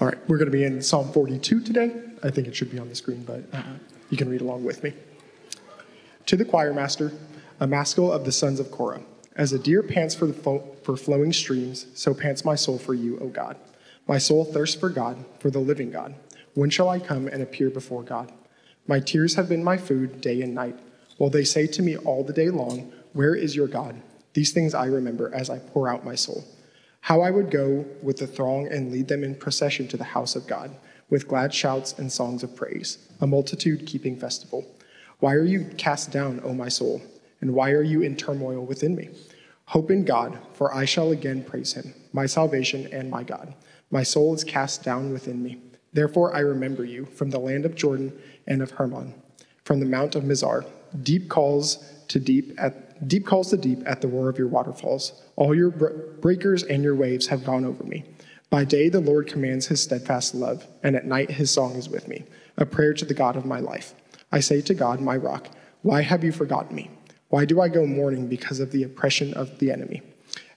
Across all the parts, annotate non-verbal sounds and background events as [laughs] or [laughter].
All right, we're going to be in Psalm 42 today. I think it should be on the screen, but uh, you can read along with me. To the choir master, a maskil of the sons of Korah. As a deer pants for, the fo- for flowing streams, so pants my soul for you, O God. My soul thirsts for God, for the living God. When shall I come and appear before God? My tears have been my food day and night, while they say to me all the day long, Where is your God? These things I remember as I pour out my soul. How I would go with the throng and lead them in procession to the house of God, with glad shouts and songs of praise, a multitude keeping festival. Why are you cast down, O my soul? And why are you in turmoil within me? Hope in God, for I shall again praise him, my salvation and my God. My soul is cast down within me. Therefore I remember you from the land of Jordan and of Hermon, from the mount of Mizar. Deep calls to deep at deep calls to deep at the roar of your waterfalls. All your breakers and your waves have gone over me. By day the Lord commands his steadfast love, and at night his song is with me, a prayer to the God of my life. I say to God, my rock, why have you forgotten me? Why do I go mourning because of the oppression of the enemy?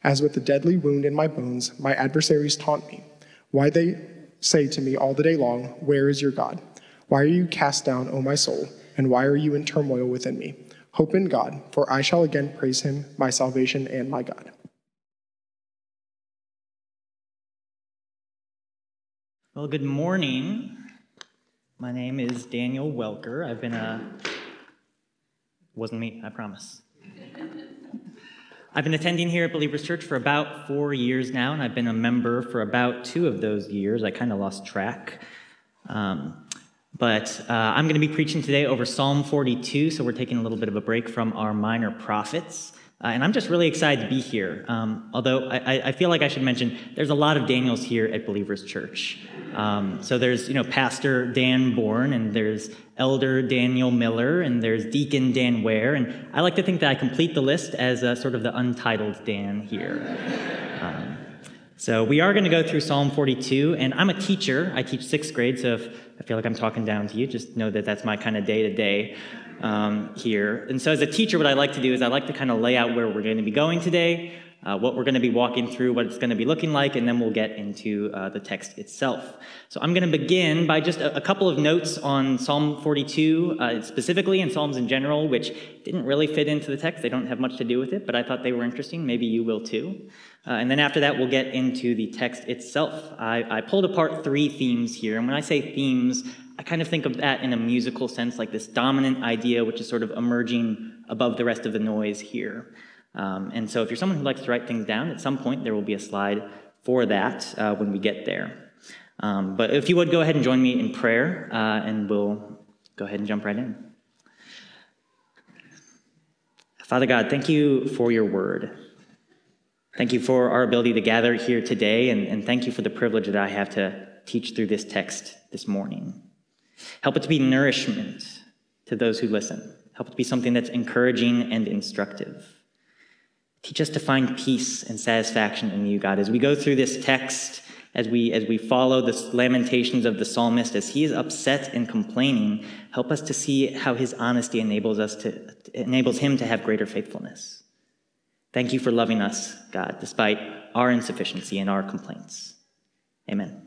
As with a deadly wound in my bones, my adversaries taunt me. Why they say to me all the day long, Where is your God? Why are you cast down, O my soul? And why are you in turmoil within me? Hope in God, for I shall again praise him, my salvation and my God. Well, good morning. My name is Daniel Welker. I've been a wasn't me, I promise. I've been attending here at Believers Church for about four years now, and I've been a member for about two of those years. I kind of lost track. Um, but uh, I'm going to be preaching today over Psalm 42, so we're taking a little bit of a break from our minor prophets. Uh, and I'm just really excited to be here. Um, although I, I, feel like I should mention there's a lot of Daniels here at Believers Church. Um, so there's, you know, Pastor Dan Bourne, and there's Elder Daniel Miller, and there's Deacon Dan Ware. And I like to think that I complete the list as a, sort of the untitled Dan here. Um, so we are going to go through Psalm 42, and I'm a teacher. I teach sixth grade, so if I feel like I'm talking down to you, just know that that's my kind of day to day um, here. And so, as a teacher, what I like to do is I like to kind of lay out where we're going to be going today, uh, what we're going to be walking through, what it's going to be looking like, and then we'll get into uh, the text itself. So, I'm going to begin by just a, a couple of notes on Psalm 42 uh, specifically and Psalms in general, which didn't really fit into the text. They don't have much to do with it, but I thought they were interesting. Maybe you will too. Uh, and then after that, we'll get into the text itself. I, I pulled apart three themes here. And when I say themes, I kind of think of that in a musical sense, like this dominant idea, which is sort of emerging above the rest of the noise here. Um, and so, if you're someone who likes to write things down, at some point there will be a slide for that uh, when we get there. Um, but if you would go ahead and join me in prayer, uh, and we'll go ahead and jump right in. Father God, thank you for your word. Thank you for our ability to gather here today, and, and thank you for the privilege that I have to teach through this text this morning. Help it to be nourishment to those who listen. Help it to be something that's encouraging and instructive. Teach us to find peace and satisfaction in you, God. As we go through this text, as we, as we follow the lamentations of the psalmist, as he is upset and complaining, help us to see how his honesty enables us to, enables him to have greater faithfulness. Thank you for loving us, God, despite our insufficiency and our complaints. Amen.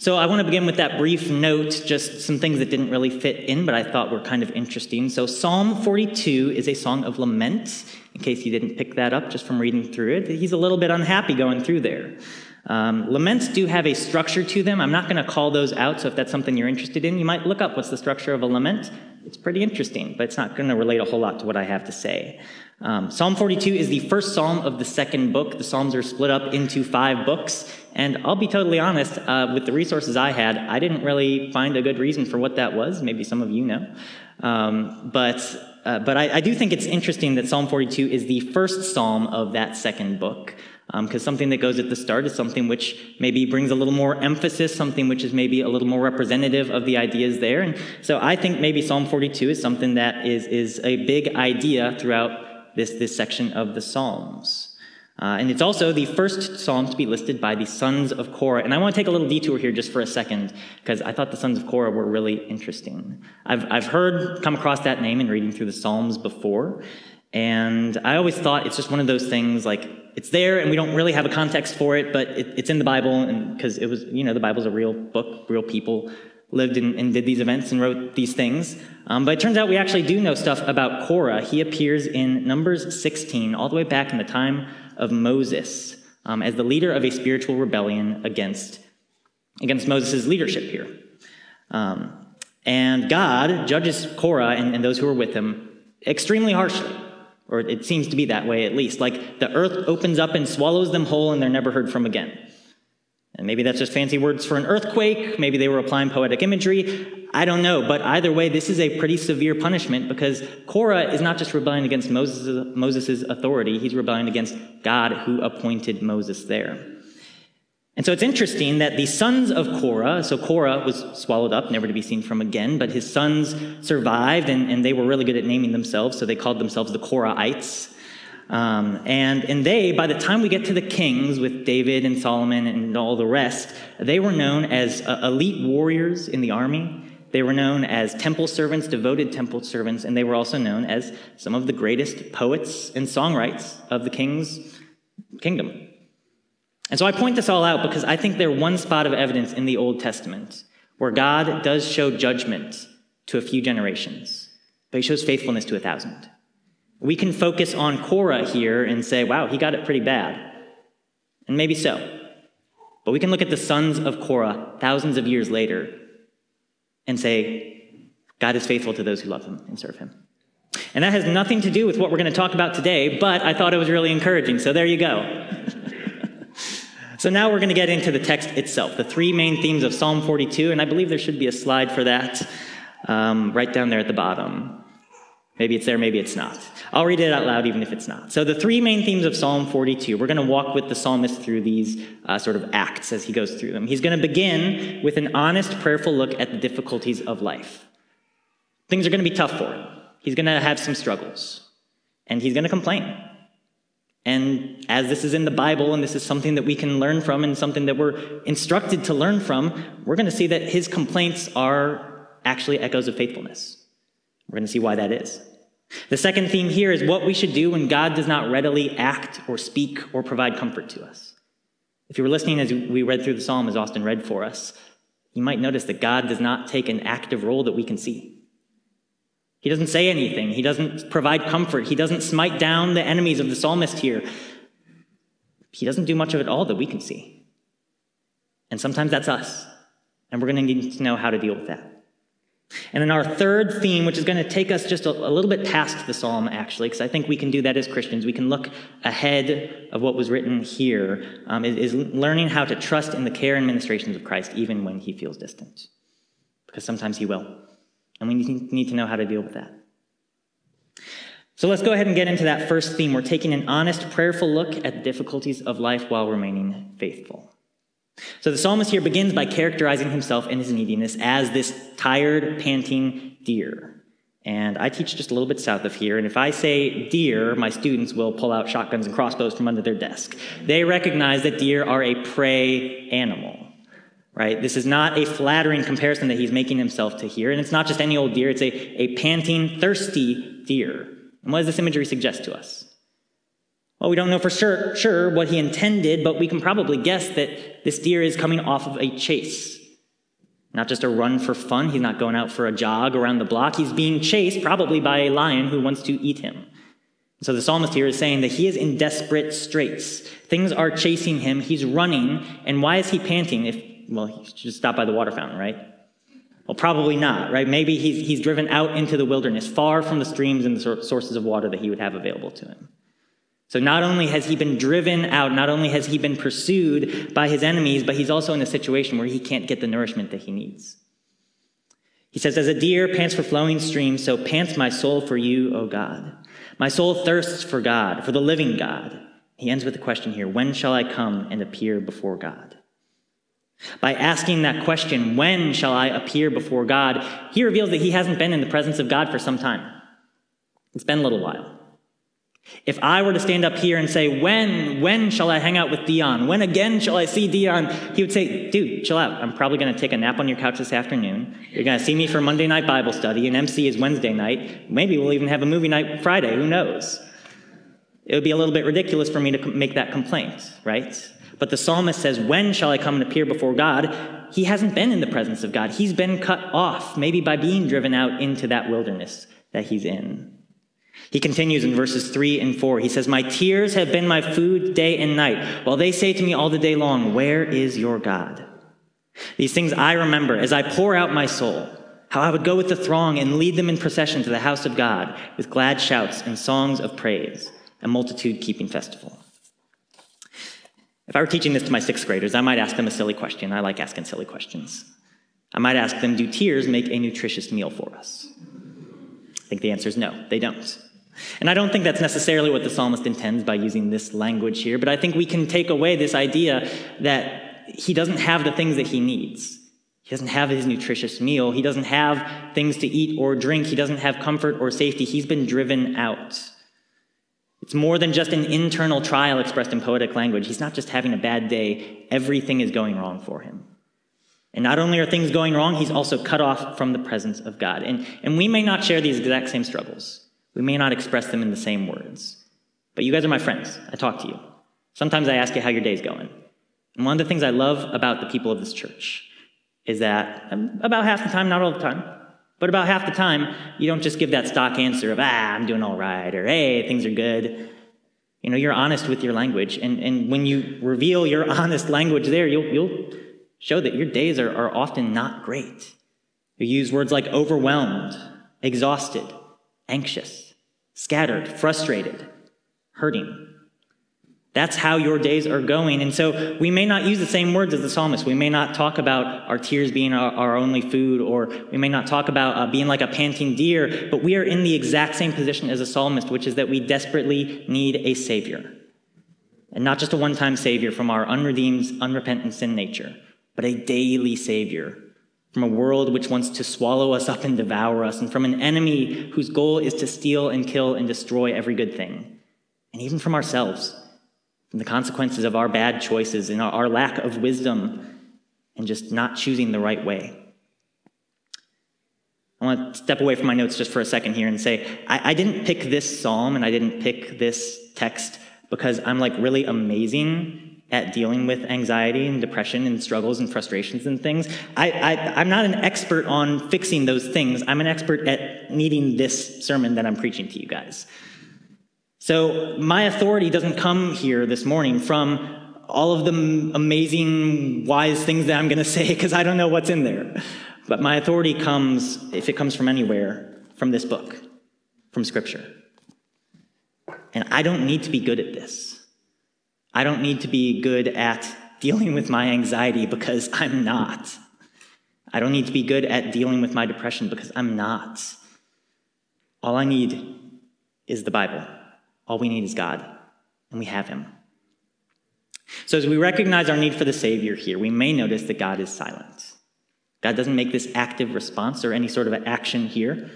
So I want to begin with that brief note, just some things that didn't really fit in, but I thought were kind of interesting. So Psalm 42 is a song of lament, in case you didn't pick that up just from reading through it. He's a little bit unhappy going through there. Um, laments do have a structure to them. I'm not going to call those out, so if that's something you're interested in, you might look up what's the structure of a lament. It's pretty interesting, but it's not going to relate a whole lot to what I have to say. Um, psalm 42 is the first psalm of the second book. The Psalms are split up into five books. And I'll be totally honest, uh, with the resources I had, I didn't really find a good reason for what that was. Maybe some of you know. Um, but uh, but I, I, do think it's interesting that Psalm 42 is the first psalm of that second book. Because um, something that goes at the start is something which maybe brings a little more emphasis, something which is maybe a little more representative of the ideas there. And so I think maybe Psalm 42 is something that is, is a big idea throughout this, this section of the Psalms. Uh, and it's also the first psalm to be listed by the sons of Korah. And I want to take a little detour here just for a second, because I thought the sons of Korah were really interesting. I've, I've heard, come across that name in reading through the Psalms before, and I always thought it's just one of those things like it's there and we don't really have a context for it, but it, it's in the Bible And because it was, you know, the Bible's a real book, real people lived and, and did these events and wrote these things. Um, but it turns out we actually do know stuff about Korah. He appears in Numbers 16, all the way back in the time of Moses, um, as the leader of a spiritual rebellion against, against Moses' leadership here. Um, and God judges Korah and, and those who are with him extremely harshly or it seems to be that way at least. Like the earth opens up and swallows them whole and they're never heard from again. And maybe that's just fancy words for an earthquake. Maybe they were applying poetic imagery. I don't know. But either way, this is a pretty severe punishment because Korah is not just rebelling against Moses' Moses's authority, he's rebelling against God who appointed Moses there. And so it's interesting that the sons of Korah, so Korah was swallowed up, never to be seen from again, but his sons survived, and, and they were really good at naming themselves, so they called themselves the Korahites. Um, and, and they, by the time we get to the kings with David and Solomon and all the rest, they were known as uh, elite warriors in the army. They were known as temple servants, devoted temple servants, and they were also known as some of the greatest poets and songwriters of the king's kingdom. And so I point this all out because I think they're one spot of evidence in the Old Testament where God does show judgment to a few generations, but he shows faithfulness to a thousand. We can focus on Korah here and say, wow, he got it pretty bad. And maybe so. But we can look at the sons of Korah thousands of years later and say, God is faithful to those who love him and serve him. And that has nothing to do with what we're going to talk about today, but I thought it was really encouraging. So there you go. [laughs] So now we're going to get into the text itself, the three main themes of Psalm 42, and I believe there should be a slide for that um, right down there at the bottom. Maybe it's there, maybe it's not. I'll read it out loud even if it's not. So, the three main themes of Psalm 42, we're going to walk with the psalmist through these uh, sort of acts as he goes through them. He's going to begin with an honest, prayerful look at the difficulties of life. Things are going to be tough for him. He's going to have some struggles, and he's going to complain. And as this is in the Bible and this is something that we can learn from and something that we're instructed to learn from, we're going to see that his complaints are actually echoes of faithfulness. We're going to see why that is. The second theme here is what we should do when God does not readily act or speak or provide comfort to us. If you were listening as we read through the psalm, as Austin read for us, you might notice that God does not take an active role that we can see. He doesn't say anything. He doesn't provide comfort. He doesn't smite down the enemies of the psalmist here. He doesn't do much of it all that we can see. And sometimes that's us. And we're going to need to know how to deal with that. And then our third theme, which is going to take us just a, a little bit past the psalm, actually, because I think we can do that as Christians. We can look ahead of what was written here, um, is, is learning how to trust in the care and ministrations of Christ, even when he feels distant. Because sometimes he will. And we need to know how to deal with that. So let's go ahead and get into that first theme. We're taking an honest, prayerful look at the difficulties of life while remaining faithful. So the psalmist here begins by characterizing himself and his neediness as this tired, panting deer. And I teach just a little bit south of here, and if I say deer, my students will pull out shotguns and crossbows from under their desk. They recognize that deer are a prey animal right? This is not a flattering comparison that he's making himself to here. And it's not just any old deer, it's a, a panting, thirsty deer. And what does this imagery suggest to us? Well, we don't know for sure, sure what he intended, but we can probably guess that this deer is coming off of a chase. Not just a run for fun. He's not going out for a jog around the block. He's being chased probably by a lion who wants to eat him. So the psalmist here is saying that he is in desperate straits. Things are chasing him. He's running. And why is he panting? If well, he should stop by the water fountain, right? Well, probably not, right? Maybe he's, he's driven out into the wilderness, far from the streams and the sources of water that he would have available to him. So not only has he been driven out, not only has he been pursued by his enemies, but he's also in a situation where he can't get the nourishment that he needs. He says, As a deer pants for flowing streams, so pants my soul for you, O God. My soul thirsts for God, for the living God. He ends with the question here When shall I come and appear before God? By asking that question, when shall I appear before God? He reveals that he hasn't been in the presence of God for some time. It's been a little while. If I were to stand up here and say, when, when shall I hang out with Dion? When again shall I see Dion? He would say, dude, chill out. I'm probably going to take a nap on your couch this afternoon. You're going to see me for Monday night Bible study, and MC is Wednesday night. Maybe we'll even have a movie night Friday. Who knows? it would be a little bit ridiculous for me to make that complaint, right? But the psalmist says, When shall I come and appear before God? He hasn't been in the presence of God. He's been cut off, maybe by being driven out into that wilderness that he's in. He continues in verses 3 and 4. He says, My tears have been my food day and night, while they say to me all the day long, Where is your God? These things I remember as I pour out my soul, how I would go with the throng and lead them in procession to the house of God with glad shouts and songs of praise, a multitude keeping festival. If I were teaching this to my sixth graders, I might ask them a silly question. I like asking silly questions. I might ask them, Do tears make a nutritious meal for us? I think the answer is no, they don't. And I don't think that's necessarily what the psalmist intends by using this language here, but I think we can take away this idea that he doesn't have the things that he needs. He doesn't have his nutritious meal. He doesn't have things to eat or drink. He doesn't have comfort or safety. He's been driven out. It's more than just an internal trial expressed in poetic language. He's not just having a bad day, everything is going wrong for him. And not only are things going wrong, he's also cut off from the presence of God. And, and we may not share these exact same struggles. We may not express them in the same words. But you guys are my friends. I talk to you. Sometimes I ask you how your day's going. And one of the things I love about the people of this church is that um, about half the time, not all the time, but about half the time, you don't just give that stock answer of, ah, I'm doing all right, or hey, things are good. You know, you're honest with your language. And, and when you reveal your [laughs] honest language there, you'll, you'll show that your days are, are often not great. You use words like overwhelmed, exhausted, anxious, scattered, frustrated, hurting. That's how your days are going. And so we may not use the same words as the psalmist. We may not talk about our tears being our, our only food, or we may not talk about uh, being like a panting deer, but we are in the exact same position as a psalmist, which is that we desperately need a savior. And not just a one time savior from our unredeemed, unrepentant sin nature, but a daily savior from a world which wants to swallow us up and devour us, and from an enemy whose goal is to steal and kill and destroy every good thing, and even from ourselves from the consequences of our bad choices and our lack of wisdom and just not choosing the right way. I want to step away from my notes just for a second here and say I, I, didn't pick this psalm and I didn't pick this text because I'm like really amazing at dealing with anxiety and depression and struggles and frustrations and things. I, I, I'm not an expert on fixing those things. I'm an expert at needing this sermon that I'm preaching to you guys. So my authority doesn't come here this morning from all of the amazing, wise things that I'm going to say because I don't know what's in there. But my authority comes, if it comes from anywhere, from this book, from Scripture. And I don't need to be good at this. I don't need to be good at dealing with my anxiety because I'm not. I don't need to be good at dealing with my depression because I'm not. All I need is the Bible. All we need is God, and we have Him. So, as we recognize our need for the Savior here, we may notice that God is silent. God doesn't make this active response or any sort of action here.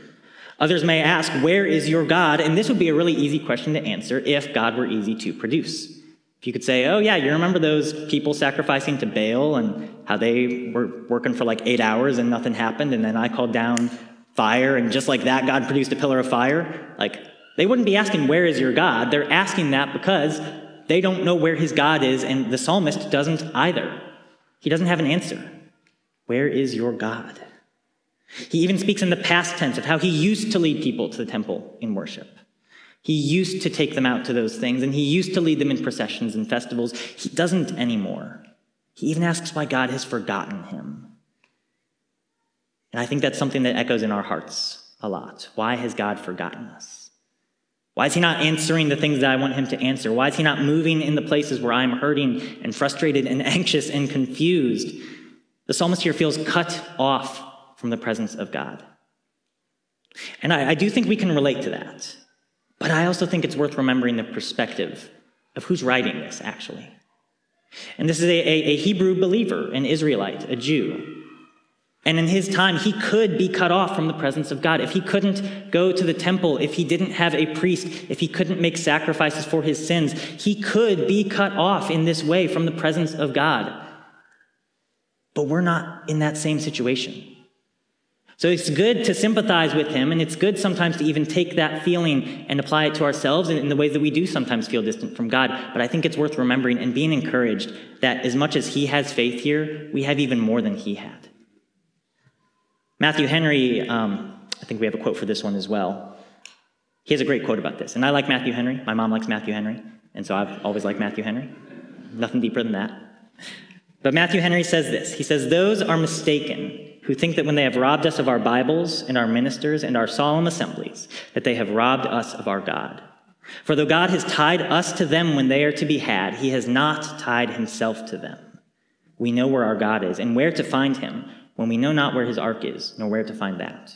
Others may ask, Where is your God? And this would be a really easy question to answer if God were easy to produce. You could say, Oh, yeah, you remember those people sacrificing to Baal and how they were working for like eight hours and nothing happened, and then I called down fire, and just like that, God produced a pillar of fire? Like, they wouldn't be asking, Where is your God? They're asking that because they don't know where his God is, and the psalmist doesn't either. He doesn't have an answer. Where is your God? He even speaks in the past tense of how he used to lead people to the temple in worship. He used to take them out to those things, and he used to lead them in processions and festivals. He doesn't anymore. He even asks why God has forgotten him. And I think that's something that echoes in our hearts a lot. Why has God forgotten us? Why is he not answering the things that I want him to answer? Why is he not moving in the places where I'm hurting and frustrated and [laughs] anxious and confused? The psalmist here feels cut off from the presence of God. And I, I do think we can relate to that. But I also think it's worth remembering the perspective of who's writing this, actually. And this is a, a, a Hebrew believer, an Israelite, a Jew. And in his time, he could be cut off from the presence of God. If he couldn't go to the temple, if he didn't have a priest, if he couldn't make sacrifices for his sins, he could be cut off in this way from the presence of God. But we're not in that same situation. So it's good to sympathize with him, and it's good sometimes to even take that feeling and apply it to ourselves in the ways that we do sometimes feel distant from God. But I think it's worth remembering and being encouraged that as much as he has faith here, we have even more than he had. Matthew Henry, um, I think we have a quote for this one as well. He has a great quote about this. And I like Matthew Henry. My mom likes Matthew Henry. And so I've always liked Matthew Henry. Nothing deeper than that. But Matthew Henry says this He says, Those are mistaken who think that when they have robbed us of our Bibles and our ministers and our solemn assemblies, that they have robbed us of our God. For though God has tied us to them when they are to be had, he has not tied himself to them. We know where our God is and where to find him when we know not where his ark is, nor where to find that.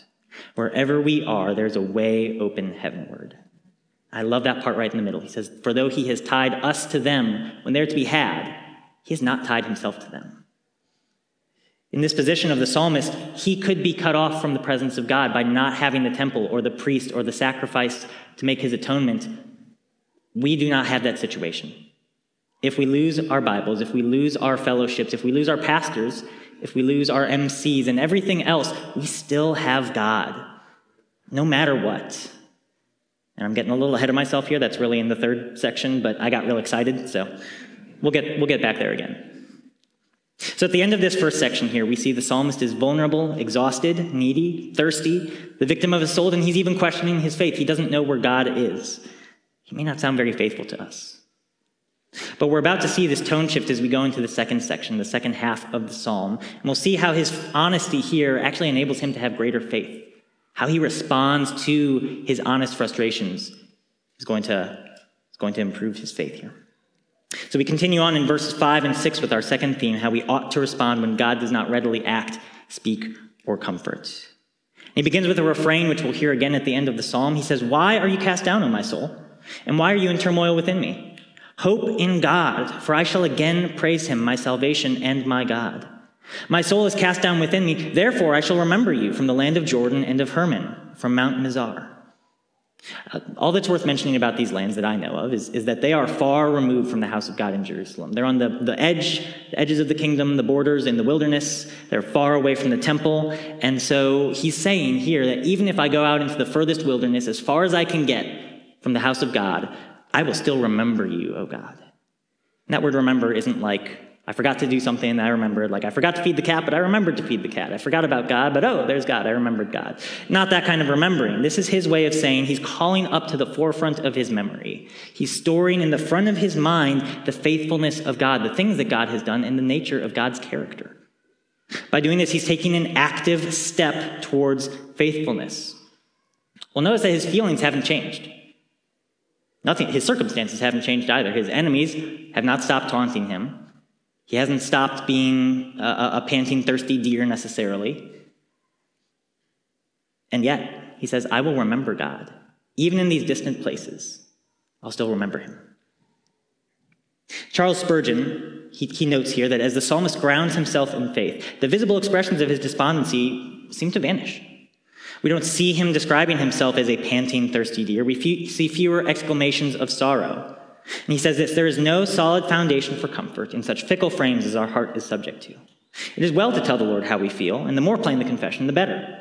Wherever we are, there's a way open heavenward. I love that part right in the middle. He says, For though he has tied us to them when they're to be had, he has not tied himself to them. In this position of the psalmist, he could be cut off from the presence of God by not having the temple or the priest or the sacrifice to make his atonement. We do not have that situation. If we lose our Bibles, if we lose our fellowships, if we lose our pastors, if we lose our MCs and everything else, we still have God, no matter what. And I'm getting a little ahead of myself here. That's really in the third section, but I got real excited, so we'll get, we'll get back there again. So at the end of this first section here, we see the psalmist is vulnerable, exhausted, needy, thirsty, the victim of his soul, and he's even questioning his faith. He doesn't know where God is. He may not sound very faithful to us. But we're about to see this tone shift as we go into the second section, the second half of the psalm. And we'll see how his honesty here actually enables him to have greater faith. How he responds to his honest frustrations is going to, is going to improve his faith here. So we continue on in verses 5 and 6 with our second theme how we ought to respond when God does not readily act, speak, or comfort. He begins with a refrain which we'll hear again at the end of the psalm. He says, Why are you cast down, O my soul? And why are you in turmoil within me? Hope in God, for I shall again praise him, my salvation and my God. My soul is cast down within me, therefore I shall remember you from the land of Jordan and of Hermon, from Mount Mizar. Uh, all that's worth mentioning about these lands that I know of is, is that they are far removed from the house of God in Jerusalem. They're on the, the edge, the edges of the kingdom, the borders in the wilderness. They're far away from the temple. And so he's saying here that even if I go out into the furthest wilderness, as far as I can get from the house of God, I will still remember you, O God. And that word remember isn't like I forgot to do something I remembered. Like, I forgot to feed the cat, but I remembered to feed the cat. I forgot about God, but oh, there's God. I remembered God. Not that kind of remembering. This is his way of saying he's calling up to the forefront of his memory. He's storing in the front of his mind the faithfulness of God, the things that God has done, and the nature of God's character. By doing this, he's taking an active step towards faithfulness. Well, notice that his feelings haven't changed. Nothing, his circumstances haven't changed either. His enemies have not stopped taunting him. He hasn't stopped being a, a panting, thirsty deer necessarily. And yet, he says, I will remember God. Even in these distant places, I'll still remember him. Charles Spurgeon, he, he, notes here that as the psalmist grounds himself in faith, the visible expressions of his despondency seem to vanish. We don't see him describing himself as a panting, thirsty deer. We see fewer exclamations of sorrow. And he says this there is no solid foundation for comfort in such fickle frames as our heart is subject to. It is well to tell the Lord how we feel, and the more plain the confession, the better.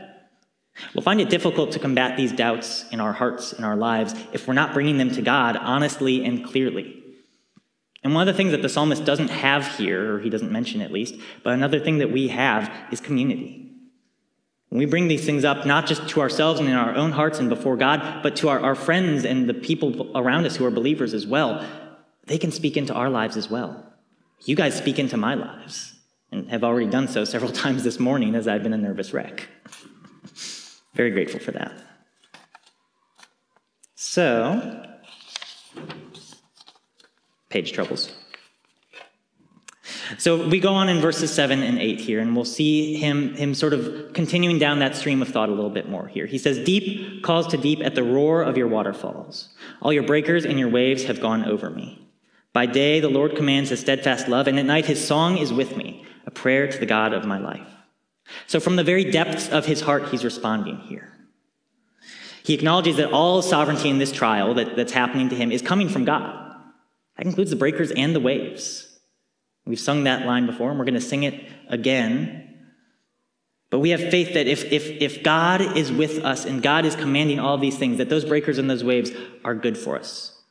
We'll find it difficult to combat these doubts in our hearts, in our lives, if we're not bringing them to God honestly and clearly. And one of the things that the psalmist doesn't have here, or he doesn't mention at least, but another thing that we have is community. When we bring these things up, not just to ourselves and in our own hearts and before God, but to our, our friends and the people around us who are believers as well, they can speak into our lives as well. You guys speak into my lives and have already done so several [laughs] times this morning as I've been a nervous wreck. Very grateful for that. So, page troubles. So we go on in verses 7 and 8 here, and we'll see him, him sort of continuing down that stream of thought a little bit more here. He says, Deep calls to deep at the roar of your waterfalls. All your breakers and your waves have gone over me. By day, the Lord commands his steadfast love, and at night, his song is with me, a prayer to the God of my life. So from the very depths of his heart, he's responding here. He acknowledges that all sovereignty in this trial that, that's happening to him is coming from God. That includes the breakers and the waves. We've sung that line before, and we're going to sing it again. But we have faith that if, if, if God is with us and God is commanding all these things, that those breakers and those waves are good for us.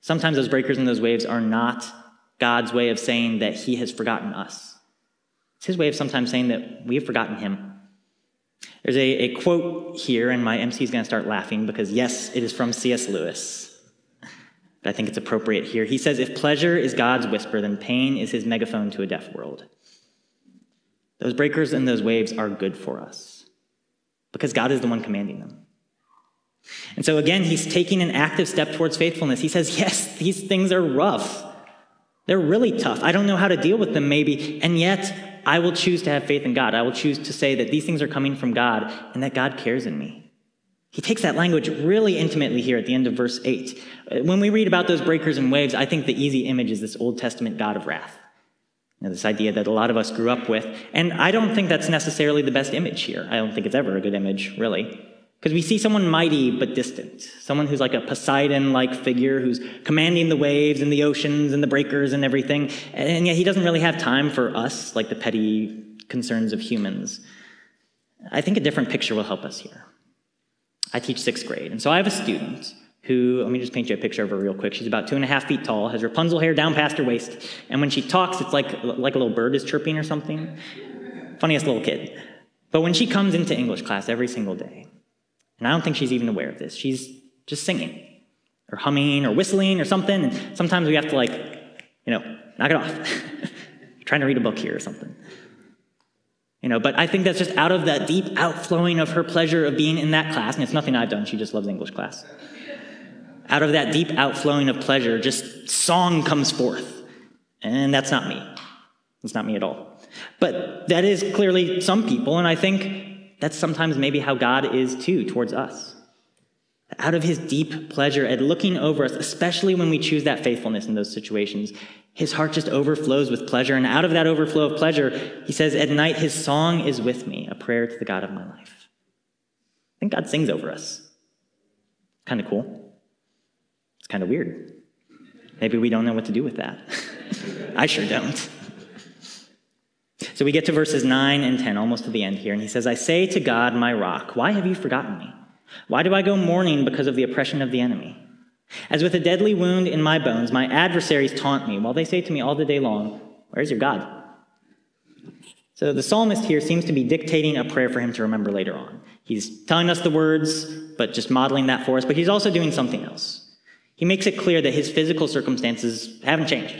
Sometimes those breakers and those waves are not God's way of saying that he has forgotten us. It's his way of sometimes saying that we have forgotten him. There's a, a quote here, and my MC is going to start laughing because, yes, it is from C.S. Lewis. But I think it's appropriate here. He says, If pleasure is God's whisper, then pain is his megaphone to a deaf world. Those breakers and those waves are good for us because God is the one commanding them. And so, again, he's taking an active step towards faithfulness. He says, Yes, these things are rough. They're really tough. I don't know how to deal with them, maybe. And yet, I will choose to have faith in God. I will choose to say that these things are coming from God and that God cares in me. He takes that language really intimately here at the end of verse 8. Uh, when we read about those breakers and waves, I think the easy image is this Old Testament God of wrath. You know, this idea that a lot of us grew up with. And I don't think that's necessarily the best image here. I don't think it's ever a good image, really. Because we see someone mighty but distant, someone who's like a Poseidon like figure who's commanding the waves and the oceans and the breakers and everything. And yet he doesn't really have time for us, like the petty concerns of humans. I think a different picture will help us here. I teach sixth grade, and so I have a student who, let me just paint you a picture of her real quick. She's about two and a half feet tall, has Rapunzel hair down past her waist, and when she talks, it's like, like a little bird is chirping or something. Funniest little kid. But when she comes into English class every single day, and I don't think she's even aware of this. She's just singing or humming or whistling or something. And sometimes we have to, like, you know, knock it off. [laughs] trying to read a book here or something. You know, but I think that's just out of that deep outflowing of her pleasure of being in that class. And it's nothing I've done. She just loves English class. Out of that deep outflowing of pleasure, just song comes forth. And that's not me. It's not me at all. But that is clearly some people. And I think that's sometimes maybe how God is too towards us. Out of his deep pleasure at looking over us, especially when we choose that faithfulness in those situations, his heart just overflows with pleasure. And out of that overflow of pleasure, he says, At night, his song is with me, a prayer to the God of my life. I think God sings over us. Kind of cool. It's kind of weird. Maybe we don't know what to do with that. [laughs] I sure don't. So we get to verses 9 and 10, almost to the end here, and he says, I say to God, my rock, why have you forgotten me? Why do I go mourning because of the oppression of the enemy? As with a deadly wound in my bones, my adversaries taunt me, while they say to me all the day long, Where's your God? So the psalmist here seems to be dictating a prayer for him to remember later on. He's telling us the words, but just modeling that for us, but he's also doing something else. He makes it clear that his physical circumstances haven't changed.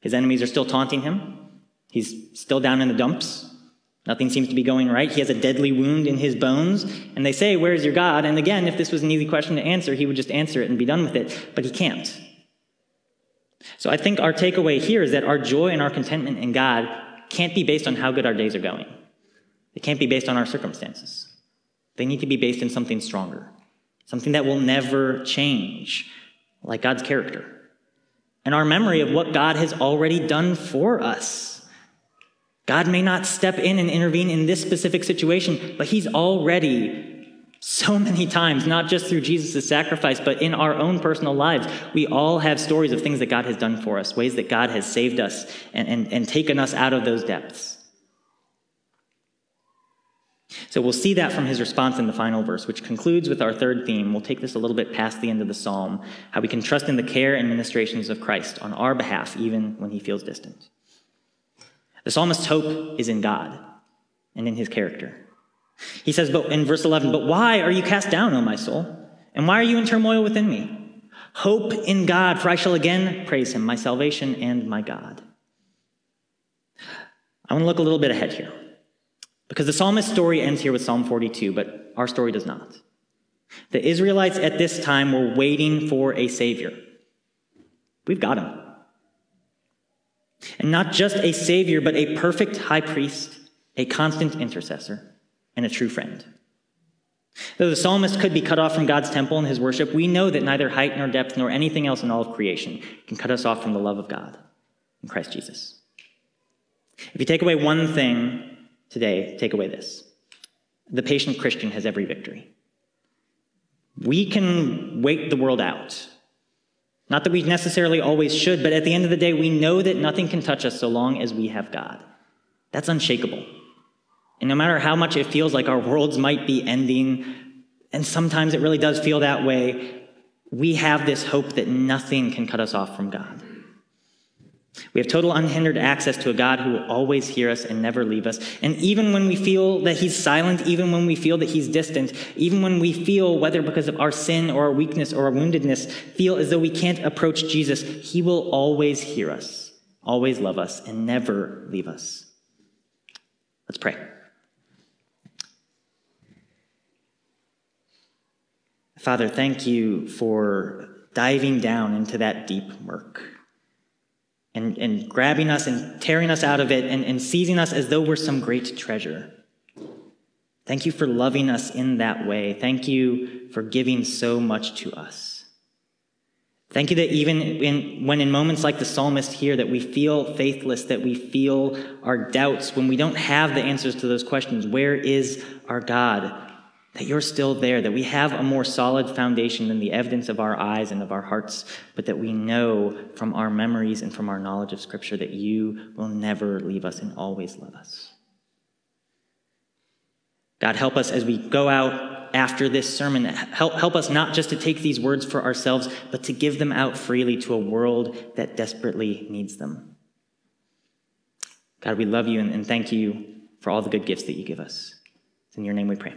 His enemies are still taunting him, He's still down in the dumps. Nothing seems to be going right. He has a deadly wound in his bones. And they say, Where's your God? And again, if this was an easy question to answer, he would just answer it and be done with it. But he can't. So I think our takeaway here is that our joy and our contentment in God can't be based on how good our days are going. It can't be based on our circumstances. They need to be based in something stronger, something that will never change, like God's character, and our memory of what God has already done for us. God may not step in and intervene in this specific situation, but He's already so many times, not just through Jesus' sacrifice, but in our own personal lives. We all have stories of things that God has done for us, ways that God has saved us and, and, and taken us out of those depths. So we'll see that from his response in the final verse, which concludes with our third theme. We'll take this a little bit past the end of the psalm how we can trust in the care and ministrations of Christ on our behalf, even when he feels distant. The psalmist's hope is in God and in his character. He says but in verse 11, But why are you cast down, O my soul? And why are you in turmoil within me? Hope in God, for I shall again praise him, my salvation and my God. I want to look a little bit ahead here. Because the psalmist's story ends here with Psalm 42, but our story does not. The Israelites at this time were waiting for a Savior. We've got him. And not just a savior, but a perfect high priest, a constant intercessor, and a true friend. Though the psalmist could be cut off from God's temple and his worship, we know that neither height nor depth nor anything else in all of creation can cut us off from the love of God in Christ Jesus. If you take away one thing today, take away this the patient Christian has every victory. We can wait the world out. Not that we necessarily always should, but at the end of the day, we know that nothing can touch us so long as we have God. That's unshakable. And no matter how much it feels like our worlds might be ending, and sometimes it really does feel that way, we have this hope that nothing can cut us off from God. We have total unhindered access to a God who will always hear us and never leave us. And even when we feel that He's silent, even when we feel that He's distant, even when we feel, whether because of our sin or our weakness or our woundedness, feel as though we can't approach Jesus, He will always hear us, always love us, and never leave us. Let's pray. Father, thank you for diving down into that deep murk and, and grabbing us and tearing us out of it and, and seizing us as though we're some great treasure. Thank you for loving us in that way. Thank you for giving so much to us. Thank you that even in, when in moments like the psalmist here, that we feel faithless, that we feel our doubts, when we don't have the answers to those questions, where is our God? That you're still there, that we have a more solid foundation than the evidence of our eyes and of our hearts, but that we know from our memories and from our knowledge of Scripture that you will never leave us and always love us. God, help us as we go out after this sermon. Help, help us not just to take these words for ourselves, but to give them out freely to a world that desperately needs them. God, we love you and, and thank you for all the good gifts that you give us. It's in your name we pray.